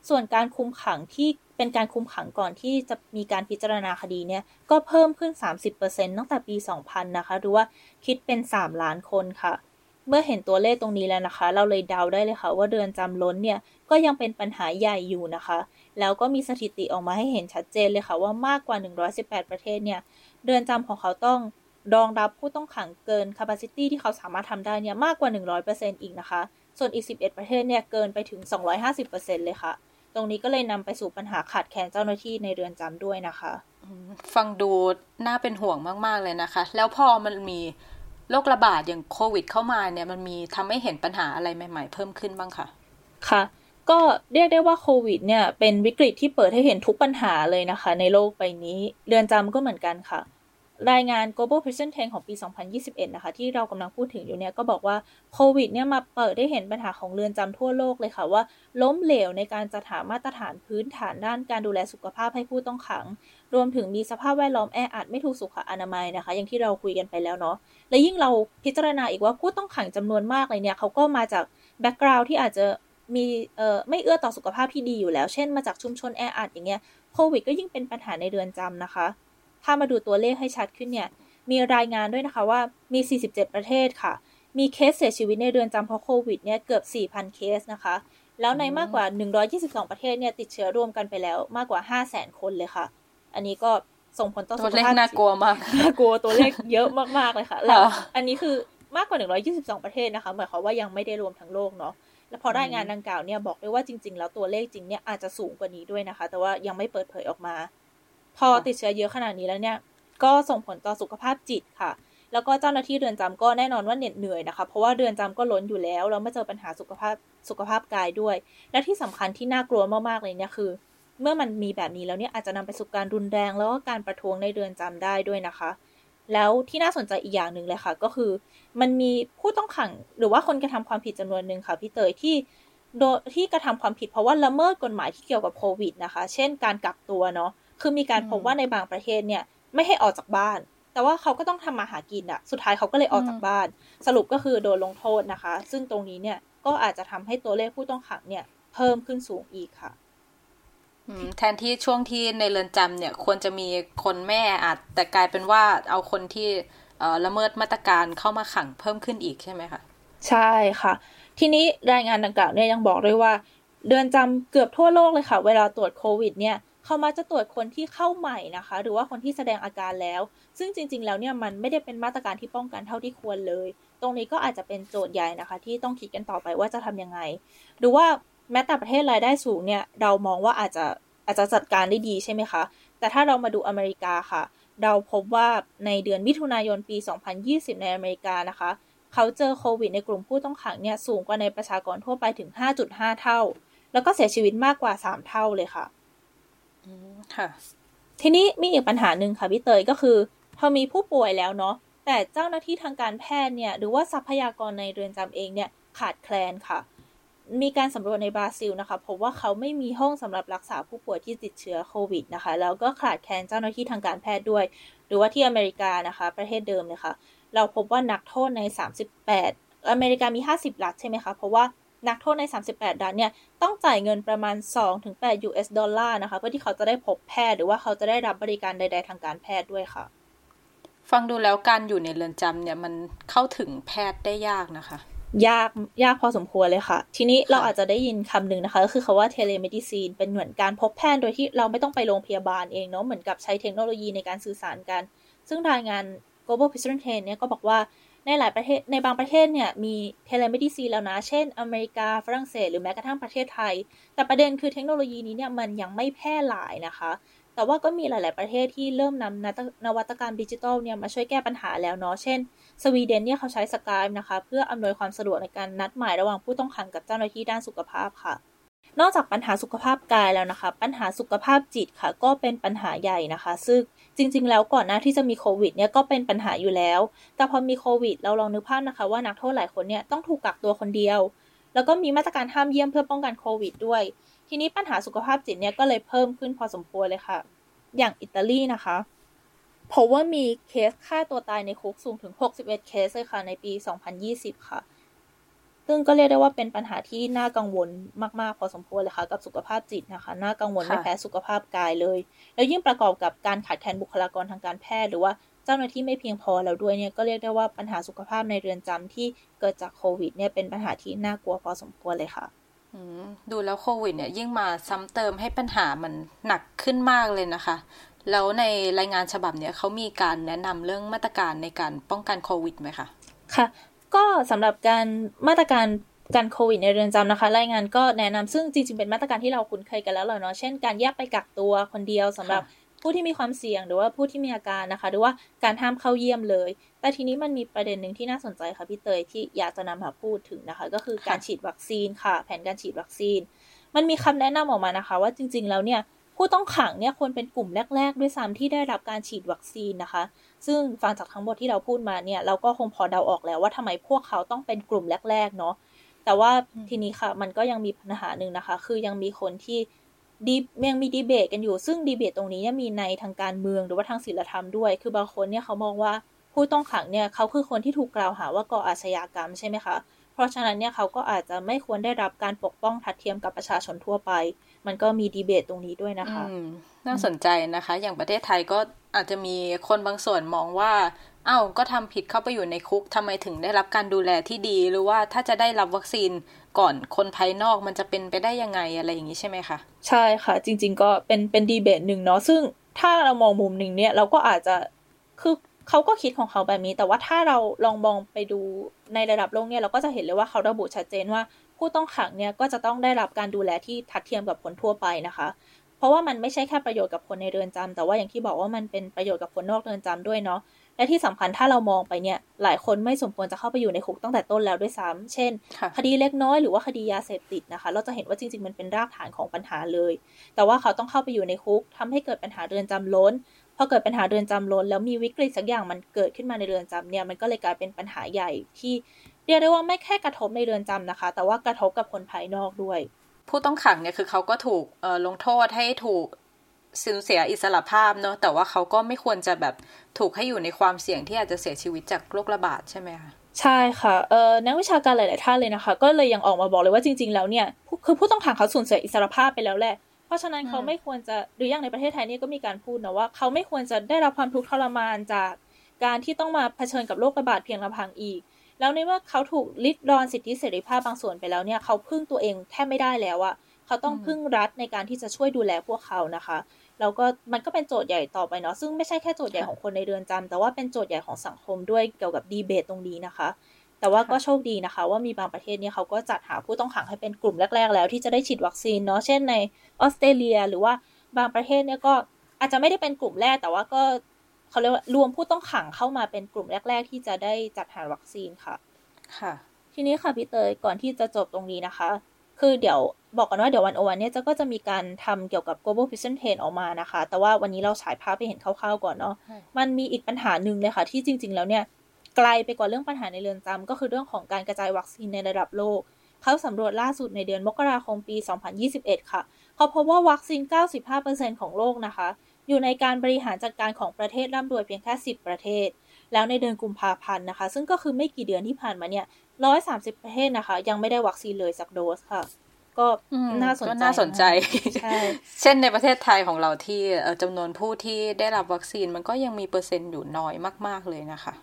ส่วนการคุมขังที่เป็นการคุมขังก่อนที่จะมีการพิจารณาคดีเนี่ยก็เพิ่มขึ้น 30%ตั้งแต่ปี 2000 นะคะหรือว่าคิดเป็น 3 ล้านคนค่ะเมื่อเห็นตัวเลขตรงนี้แล้วนะคะ เราเลยเดาได้เลยค่ะ ว่าเดือนจำล้นเนี่ยก็ยังเป็นปัญหาใหญ่อยู่นะคะ แล้วก็มีสถิติออกมาให้เห็นชัดเจนเลยค่ะว่ามากกว่า 118 ประเทศเนี่ยเดือนจำของเขาต้องรองรับผู้ต้องขังเกิน capacity ที่เขาสามารถทำได้เนี่ยมากกว่า 100%อีกนะคะ ส่วนอีก 11 ประเทศเนี่ยเกินไปถึง 250%เลยค่ะ ตรงนี้ก็เลยนำไปสู่ปัญหาขาดแคลนเจ้าหน้าที่ในเรือนจำด้วยนะคะ ฟังดูน่าเป็นห่วงมากๆเลยนะคะ แล้วพอมันมีโรคระบาดอย่างโควิด เข้ามาเนี่ยมันมีทำให้เห็นปัญหาอะไรใหม่ ๆ เพิ่มขึ้นบ้างคะค่ะ ก็เรียกได้ว่าโควิดเนี่ยเป็นวิกฤตที่เปิดให้เห็นทุกปัญหาเลยนะคะ ในโลกใบนี้ เรือนจำก็เหมือนกันค่ะ รายงาน Global Prison Tank ของปี 2021 นะคะ ที่เรากำลังพูดถึงอยู่เนี่ยก็บอกว่าโควิดเนี่ยมาเปิดได้เห็นปัญหาของเรือนจำทั่วโลกเลยค่ะ ว่าล้มเหลวในการจัดหามาตรฐานพื้นฐานด้านการดูแลสุขภาพให้ผู้ต้องขัง รวมถึงมีสภาพแวดล้อมแออัดไม่ถูกสุขอนามัยนะคะ อย่างที่เราคุยกันไปแล้วเนาะและยิ่งเราพิจารณาอีกว่าผู้ต้องขังจำนวนมากเลยเนี่ยเขาก็มาจากbackground ที่อาจจะ มีเอ่อไม่เอื้อต่อสุขภาพที่ดีอยู่แล้ว เช่นมาจากชุมชนแออัดอย่างเงี้ยโควิดก็ยิ่งเป็นปัญหาในเรือนจำนะคะ ถ้ามาดูตัวเลขให้ชัดขึ้นเนี่ย มีรายงานด้วยนะคะว่ามี 47 ประเทศค่ะ มีเคสเสียชีวิตในเรือนจำเพราะโควิดเนี่ยเกือบ 4,000 เคสนะคะ แล้วในมากกว่า 122 ประเทศเนี่ยติดเชื้อรวมกันไปแล้วมากกว่า 500,000 คนเลยค่ะ อันนี้ก็ส่งผลต่อสุขภาพน่ากลัวมากน่ากลัวตัวเลขเยอะมากๆเลยค่ะแล้วอันนี้คือมากกว่า 122 ประเทศนะคะ หมายความว่ายังไม่ได้รวมทั้งโลกเนาะ แล้วพอรายงานดังกล่าวเนี่ยบอกได้ว่าจริง ๆ แล้วตัวเลขจริงเนี่ยอาจจะสูงกว่านี้ด้วยนะคะ แต่ว่ายังไม่เปิดเผยออกมา พอติดเชื้อเยอะขนาดนี้แล้วเนี่ย ก็ส่งผลต่อสุขภาพจิตค่ะ แล้วก็เจ้าหน้าที่เรือนจำก็แน่นอนว่าเหน็ดเหนื่อยนะคะ เพราะว่าเรือนจำก็ล้นอยู่แล้วแล้วมาเจอปัญหาสุขภาพสุขภาพกายด้วย และที่สำคัญที่น่ากลัวมากๆเลยเนี่ยคือ เมื่อมันมีแบบนี้แล้วเนี่ยอาจจะนำไปสู่การรุนแรงแล้วก็การประท้วงในเรือนจำได้ด้วยนะคะ แล้วที่น่าสนใจอีกอย่างหนึ่งเลยค่ะ ก็คือ มันมีผู้ต้องขังหรือว่าคนกระทำความผิดจำนวนหนึ่งค่ะพี่เตยที่โดที่กระทำความผิดเพราะว่าละเมิดกฎหมายที่เกี่ยวกับโควิดนะคะ เช่นการกักตัวเนาะคือมีการพบว่าในบางประเทศเนี่ยไม่ให้ออกจากบ้าน แต่ว่าเขาก็ต้องทำมาหากินอะสุดท้ายเขาก็เลยออกจากบ้าน สรุปก็คือโดนลงโทษนะคะ ซึ่งตรงนี้เนี่ยก็อาจจะทำให้ตัวเลขผู้ต้องขังเนี่ยเพิ่มขึ้นสูงอีกค่ะ แทนที่ช่วงที่ในเรือนจำเนี่ยควรจะมีคนแม่อาจแต่กลายเป็นว่าเอาคนที่ละเมิดมาตรการเข้ามาขังเพิ่มขึ้นอีกใช่ไหมคะใช่ค่ะ ทีนี้รายงานดังกล่าวเนี่ยยังบอกด้วยว่าเดือนจำเกือบทั่วโลกเลยค่ะ เวลาตรวจโควิดเนี่ยเขามาจะตรวจคนที่เข้าใหม่นะคะ หรือว่าคนที่แสดงอาการแล้ว ซึ่งจริง ๆ แล้วเนี่ยมันไม่ได้เป็นมาตรการที่ป้องกันเท่าที่ควรเลย ตรงนี้ก็อาจจะเป็นโจทย์ใหญ่นะคะ ที่ต้องคิดกันต่อไปว่าจะทํำยังไง หรือว่า แม้แต่ประเทศรายได้สูงเนี่ยเรามองว่าอาจจะอาจจะจัดการได้ดีใช่ไหมคะ แต่ถ้าเรามาดูอเมริกาค่ะ เราพบว่าในเดือนมิถุนายนปี 2020 ในอเมริกานะคะ เขาเจอโควิดในกลุ่มผู้ต้องขังเนี่ยสูงกว่าในประชากรทั่วไปถึง 5.5 เท่า แล้วก็เสียชีวิตมากกว่า 3 เท่าเลยค่ะค่ะ ทีนี้มีอีกปัญหาหนึ่งค่ะพี่เตยก็คือพอมีผู้ป่วยแล้วเนาะแต่เจ้าหน้าที่ทางการแพทย์เนี่ยหรือว่าทรัพยากรในเรือนจำเองเนี่ยขาดแคลนค่ะ มีการสำรวจในบราซิลนะคะพบว่าเขาไม่มีห้องสำหรับรักษาผู้ป่วยที่ติดเชื้อโควิดนะคะแล้วก็ขาดแคลนเจ้าหน้าที่ทางการแพทย์ด้วย หรือว่าที่อเมริกานะคะ ประเทศเดิมเลยค่ะเราพบว่านักโทษใน 38 อเมริกามี 50 รัฐใช่ไหมคะเพราะว่านักโทษใน 38 รัฐเนี่ยต้องจ่ายเงินประมาณ 2-8 US ดอลลาร์นะคะเพื่อที่เขาจะได้พบแพทย์หรือว่าเขาจะได้รับบริการใด ๆ ทางการแพทย์ด้วยค่ะ ฟังดูแล้วการอยู่ในเรือนจำเนี่ยมันเข้าถึงแพทย์ได้ยากนะคะ ยากยากพอสมควรเลยค่ะ ทีนี้เราอาจจะได้ยินคำหนึ่งนะคะ ก็คือคำว่า telemedicine เป็นเหมือนการพบแพทย์โดยที่เราไม่ต้องไปโรงพยาบาลเองเนาะเหมือนกับใช้เทคโนโลยีในการสื่อสารกัน ซึ่งรายงาน Global Prison Trends เนี่ยก็บอกว่าในหลายประเทศในบางประเทศเนี่ยมี telemedicine แล้วนะ เช่น อเมริกาฝรั่งเศส หรือแม้กระทั่งประเทศไทย แต่ประเด็นคือเทคโนโลยีนี้เนี่ยมันยังไม่แพร่หลายนะคะ แต่ว่าก็มีหลาย ๆ ประเทศที่เริ่มนำนวัตกรรมดิจิทัลเนี่ยมาช่วยแก้ปัญหาแล้วเนาะ เช่น สวีเดนเนี่ยเขาใช้สกายนะคะ เพื่ออำนวยความสะดวกในการนัดหมายระหว่างผู้ต้องขังกับเจ้าหน้าที่ด้านสุขภาพค่ะ นอกจากปัญหาสุขภาพกายแล้วนะคะ ปัญหาสุขภาพจิตค่ะ ก็เป็นปัญหาใหญ่นะคะ ซึ่งจริง ๆ แล้วก่อนหน้าที่จะมีโควิดเนี่ยก็เป็นปัญหาอยู่แล้ว แต่พอมีโควิด เราลองนึกภาพนะคะ ว่านักโทษหลายคนเนี่ยต้องถูกกักตัวคนเดียว แล้วก็มีมาตรการห้ามเยี่ยมเพื่อป้องกันโควิดด้วย ทีนี้ปัญหาสุขภาพจิตเนี่ยก็เลยเพิ่มขึ้นพอสมควรเลยค่ะ อย่างอิตาลีนะคะพบว่ามีเคสฆ่าตัวตายในคุกสูงถึง 61 เคสเลยค่ะ ในปี 2020 ค่ะ ซึ่งก็เรียกได้ว่าเป็นปัญหาที่น่ากังวลมากๆ พอสมควรเลยค่ะ กับสุขภาพจิตนะคะ น่ากังวลไม่แพ้สุขภาพกายเลย แล้วยิ่งประกอบกับการขาดแคลนบุคลากรทางการแพทย์ หรือว่าเจ้าหน้าที่ไม่เพียงพอแล้วด้วยเนี่ยก็เรียกได้ว่าปัญหาสุขภาพในเรือนจำที่เกิดจากโควิดเนี่ยเป็นปัญหาที่น่ากลัวพอสมควรเลยค่ะ ดูแล้วโควิดเนี่ยยิ่งมาซ้ำเติมให้ปัญหามันหนักขึ้นมากเลยนะคะ แล้วในรายงานฉบับเนี้ยเขามีการแนะนำเรื่องมาตรการในการป้องกันโควิดไหมคะค่ะ ก็สำหรับการมาตรการการโควิดในเรือนจำนะคะ รายงานก็แนะนำซึ่งจริงๆเป็นมาตรการที่เราคุ้นเคยกันแล้วเลยเนาะเช่นการแยกไปกักตัวคนเดียวสำหรับ ผู้ที่มีความเสี่ยงหรือว่าผู้ที่มีอาการนะคะ หรือว่าการห้ามเข้าเยี่ยมเลย แต่ทีนี้มันมีประเด็นหนึ่งที่น่าสนใจค่ะพี่เตยที่อยากจะนำมาพูดถึงนะคะ ก็คือการฉีดวัคซีนค่ะ แผนการฉีดวัคซีน มันมีคำแนะนำออกมานะคะ ว่าจริง ๆ แล้วเนี่ยผู้ต้องขังเนี่ยควรเป็นกลุ่มแรก ๆ ด้วยซ้ำที่ได้รับการฉีดวัคซีนนะคะ ซึ่งฟังจากทั้งหมดที่เราพูดมาเนี่ยเราก็คงพอเดาออกแล้วว่าทำไมพวกเขาต้องเป็นกลุ่มแรก ๆ เนาะแต่ว่าทีนี้ค่ะ มันก็ยังมีปัญหาหนึ่งนะคะ คือยังมีคนที่ ดียังมีดีเบตกันอยู่ ซึ่งดีเบตตรงนี้มีในทางการเมืองหรือว่าทางศีลธรรมด้วย คือบางคนเนี่ยเขามองว่าผู้ต้องขังเนี่ยเขาคือคนที่ถูกกล่าวหาว่าก่ออาชญากรรมใช่ไหมคะ เพราะฉะนั้นเนี่ยเขาก็อาจจะไม่ควรได้รับการปกป้องทัดเทียมกับประชาชนทั่วไป มันก็มีดีเบตตรงนี้ด้วยนะคะน่าสนใจนะคะ อย่างประเทศไทยก็อาจจะมีคนบางส่วนมองว่าอ้าวก็ทำผิดเข้าไปอยู่ในคุกทำไมถึงได้รับการดูแลที่ดี หรือว่าถ้าจะได้รับวัคซีน ก่อนคนภายนอกมันจะเป็นไปได้ยังไงอะไรอย่างนี้ใช่ไหมคะใช่ค่ะ จริง ๆ ก็เป็นเป็นดีเบตหนึ่งเนาะซึ่งถ้าเรามองมุมหนึ่งเนี่ยเราก็อาจจะคือเขาก็คิดของเขาแบบนี้ แต่ว่าถ้าเราลองมองไปดูในระดับโลกเนี่ยเราก็จะเห็นเลยว่าเขาระบุชัดเจนว่า ผู้ต้องขังเนี่ยก็จะต้องได้รับการดูแลที่ทัดเทียมกับคนทั่วไปนะคะ เพราะว่ามันไม่ใช่แค่ประโยชน์กับคนในเรือนจำแต่ว่าอย่างที่บอกว่ามันเป็นประโยชน์กับคนนอกเรือนจำด้วยเนาะ และที่สำคัญถ้าเรามองไปเนี่ย หลายคนไม่สมควรจะเข้าไปอยู่ในคุกตั้งแต่ต้นแล้วด้วยซ้ำเช่น คดีเล็กน้อยหรือว่าคดียาเสพติดนะคะ เราจะเห็นว่าจริงๆมันเป็นรากฐานของปัญหาเลย แต่ว่าเขาต้องเข้าไปอยู่ในคุกทำให้เกิดปัญหาเรือนจำล้นพอเกิดปัญหาเรือนจำล้น แล้วมีวิกฤตสักอย่างมันเกิดขึ้นมาในเรือนจำเนี่ยมันก็เลยกลายเป็นปัญหาใหญ่ที่เรียกได้ว่าไม่แค่กระทบในเรือนจำนะคะ แต่ว่ากระทบกับคนภายนอกด้วย ผู้ต้องขังเนี่ยคือเขาก็ถูกลงโทษให้ถูก สูญเสียอิสระภาพเนาะแต่ว่าเขาก็ไม่ควรจะแบบถูกให้อยู่ในความเสี่ยงที่อาจจะเสียชีวิตจากโรคระบาดใช่ไหมคะใช่ค่ะเอ่อนักวิชาการหลาย ๆ ท่านเลยนะคะ ก็เลยยังออกมาบอกเลยว่าจริง ๆ แล้วเนี่ยคือผู้ต้องขังเขาสูญเสียอิสรภาพไปแล้วแหละเพราะฉะนั้นเขาไม่ควรจะหรืออย่างในประเทศไทยนี่ก็มีการพูดนะว่าเขาไม่ควรจะได้รับความทุกข์ทรมานจากการที่ต้องมาเผชิญกับโรคระบาดเพียงลำพังอีก แล้วในเมื่อเขาถูกลิดรอนสิทธิเสรีภาพบางส่วนไปแล้วเนี่ยเขาพึ่งตัวเองแทบไม่ได้แล้วอะเขาต้องพึ่งรัฐในการที่จะช่วยดูแลพวกเขานะคะ แล้วก็มันก็เป็นโจทย์ใหญ่ต่อไปเนาะซึ่งไม่ใช่แค่โจทย์ใหญ่ของคนในเรือนจำแต่ว่าเป็นโจทย์ใหญ่ของสังคมด้วยเกี่ยวกับดีเบตตรงนี้นะคะ แต่ว่าก็โชคดีนะคะ ว่ามีบางประเทศเนี่ยเขาก็จัดหาผู้ต้องขังให้เป็นกลุ่มแรก ๆ แล้วที่จะได้ฉีดวัคซีนเนาะเช่นในออสเตรเลีย หรือว่าบางประเทศเนี่ยก็อาจจะไม่ได้เป็นกลุ่มแรกแต่ว่าก็เขาเรียกว่ารวมผู้ต้องขังเข้ามาเป็นกลุ่มแรก ๆ ที่จะได้จัดหาวัคซีนค่ะ ค่ะ ทีนี้ค่ะพี่เตยก่อนที่จะจบตรงนี้นะคะ คือเดี๋ยวบอกกันว่าเดี๋ยววันโอวันเนี่ยจะก็จะมีการทำเกี่ยวกับ global prison train ออกมานะคะ แต่ว่าวันนี้เราฉายภาพไปเห็นคร่าวๆก่อนเนาะใช่มันมีอีกปัญหาหนึ่งเลยค่ะ ที่จริง ๆ แล้วเนี่ยไกลไปกว่าเรื่องปัญหาในเรือนจำก็คือเรื่องของการกระจายวัคซีนในระดับโลก เขาสำรวจล่าสุดในเดือนมกราคมปี 2021 ค่ะ เขาพบว่าวัคซีน 95%ของโลกนะคะ อยู่ในการบริหารจัดการของประเทศร่ำรวยเพียงแค่ 10 ประเทศแล้วในเดือนกุมภาพันธ์นะคะ ซึ่งก็คือไม่กี่เดือนที่ผ่านมาเนี่ย 130ประเทศนะคะ ยังไม่ได้วัคซีนเลยสักโดสค่ะ ก็อืมน่าสนก็ใจน่าสนใจใช่เช่นในประเทศไทยของเราที่เอ่อจำนวนผู้ที่ได้รับวัคซีนมันก็ยังมีเปอร์เซ็นต์อยู่น้อยมาก ๆเลยนะคะ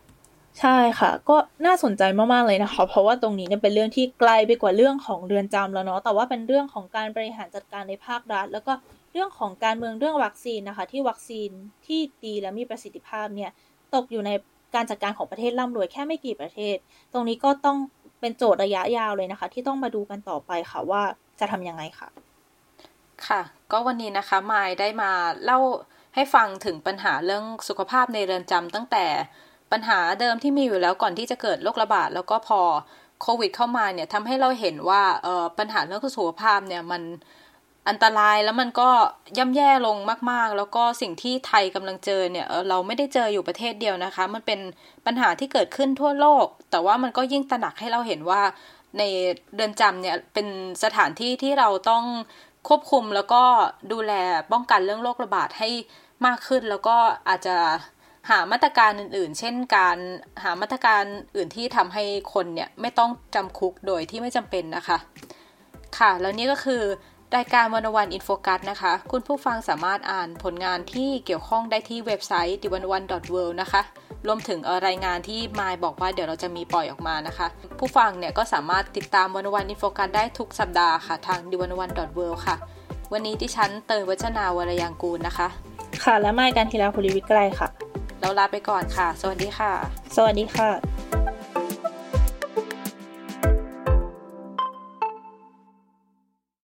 ใช่ค่ะ ก็น่าสนใจมากๆเลยนะคะ เพราะว่าตรงนี้เนี่ยเป็นเรื่องที่ไกลไปกว่าเรื่องของเรือนจำแล้วเนาะแต่ว่าเป็นเรื่องของการบริหารจัดการในภาครัฐ แล้วก็เรื่องของการเมืองเรื่องวัคซีนนะคะ ที่วัคซีนที่ดีและมีประสิทธิภาพเนี่ยตกอยู่ใน การจัดการของประเทศร่ำรวยแค่ไม่กี่ประเทศ ตรงนี้ก็ต้องเป็นโจทย์ระยะยาวเลยนะคะ ที่ต้องมาดูกันต่อไปค่ะว่าจะทำยังไงค่ะ ค่ะ ก็วันนี้นะคะมายได้มาเล่าให้ฟังถึงปัญหาเรื่องสุขภาพในเรือนจำตั้งแต่ปัญหาเดิมที่มีอยู่แล้วก่อนที่จะเกิดโรคระบาดแล้วก็พอโควิดเข้ามาเนี่ยทำให้เราเห็นว่าเออปัญหาเรื่องสุขภาพเนี่ยมัน อันตรายแล้วมันก็ย่ำแย่ลงมากๆ แล้วก็สิ่งที่ไทยกำลังเจอเนี่ยเราไม่ได้เจออยู่ประเทศเดียวนะคะ มันเป็นปัญหาที่เกิดขึ้นทั่วโลก แต่ว่ามันก็ยิ่งตระหนักให้เราเห็นว่าในเรือนจำเนี่ยเป็นสถานที่ที่เราต้องควบคุมแล้วก็ดูแลป้องกันเรื่องโรคระบาดให้มากขึ้น แล้วก็อาจจะหามาตรการอื่นๆ เช่นการหามาตรการอื่นที่ทำให้คนเนี่ยไม่ต้องจำคุกโดยที่ไม่จำเป็นนะคะ ค่ะ แล้วนี่ก็คือ รายการวันวันอินโฟกัสนะคะ คุณผู้ฟังสามารถอ่านผลงานที่เกี่ยวข้องได้ที่เว็บไซต์ d 1 1 w o r l d นะคะ รวมถึงเอ่อรายงานที่มายบอกว่าเดี๋ยวเราจะมีปล่อยออกมานะคะ ผู้ฟังเนี่ยก็สามารถติดตามวันวันอินโฟกัสได้ทุกสัปดาห์ค่ะ ทาง d 1 1 w o r l d ค่ะ วันนี้ที่ฉันเตยวัชนาวรยังกูลนะคะ ค่ะ และมายการทีลาภูริวิกไกรค่ะ เราลาไปก่อนค่ะ สวัสดีค่ะ สวัสดีค่ะ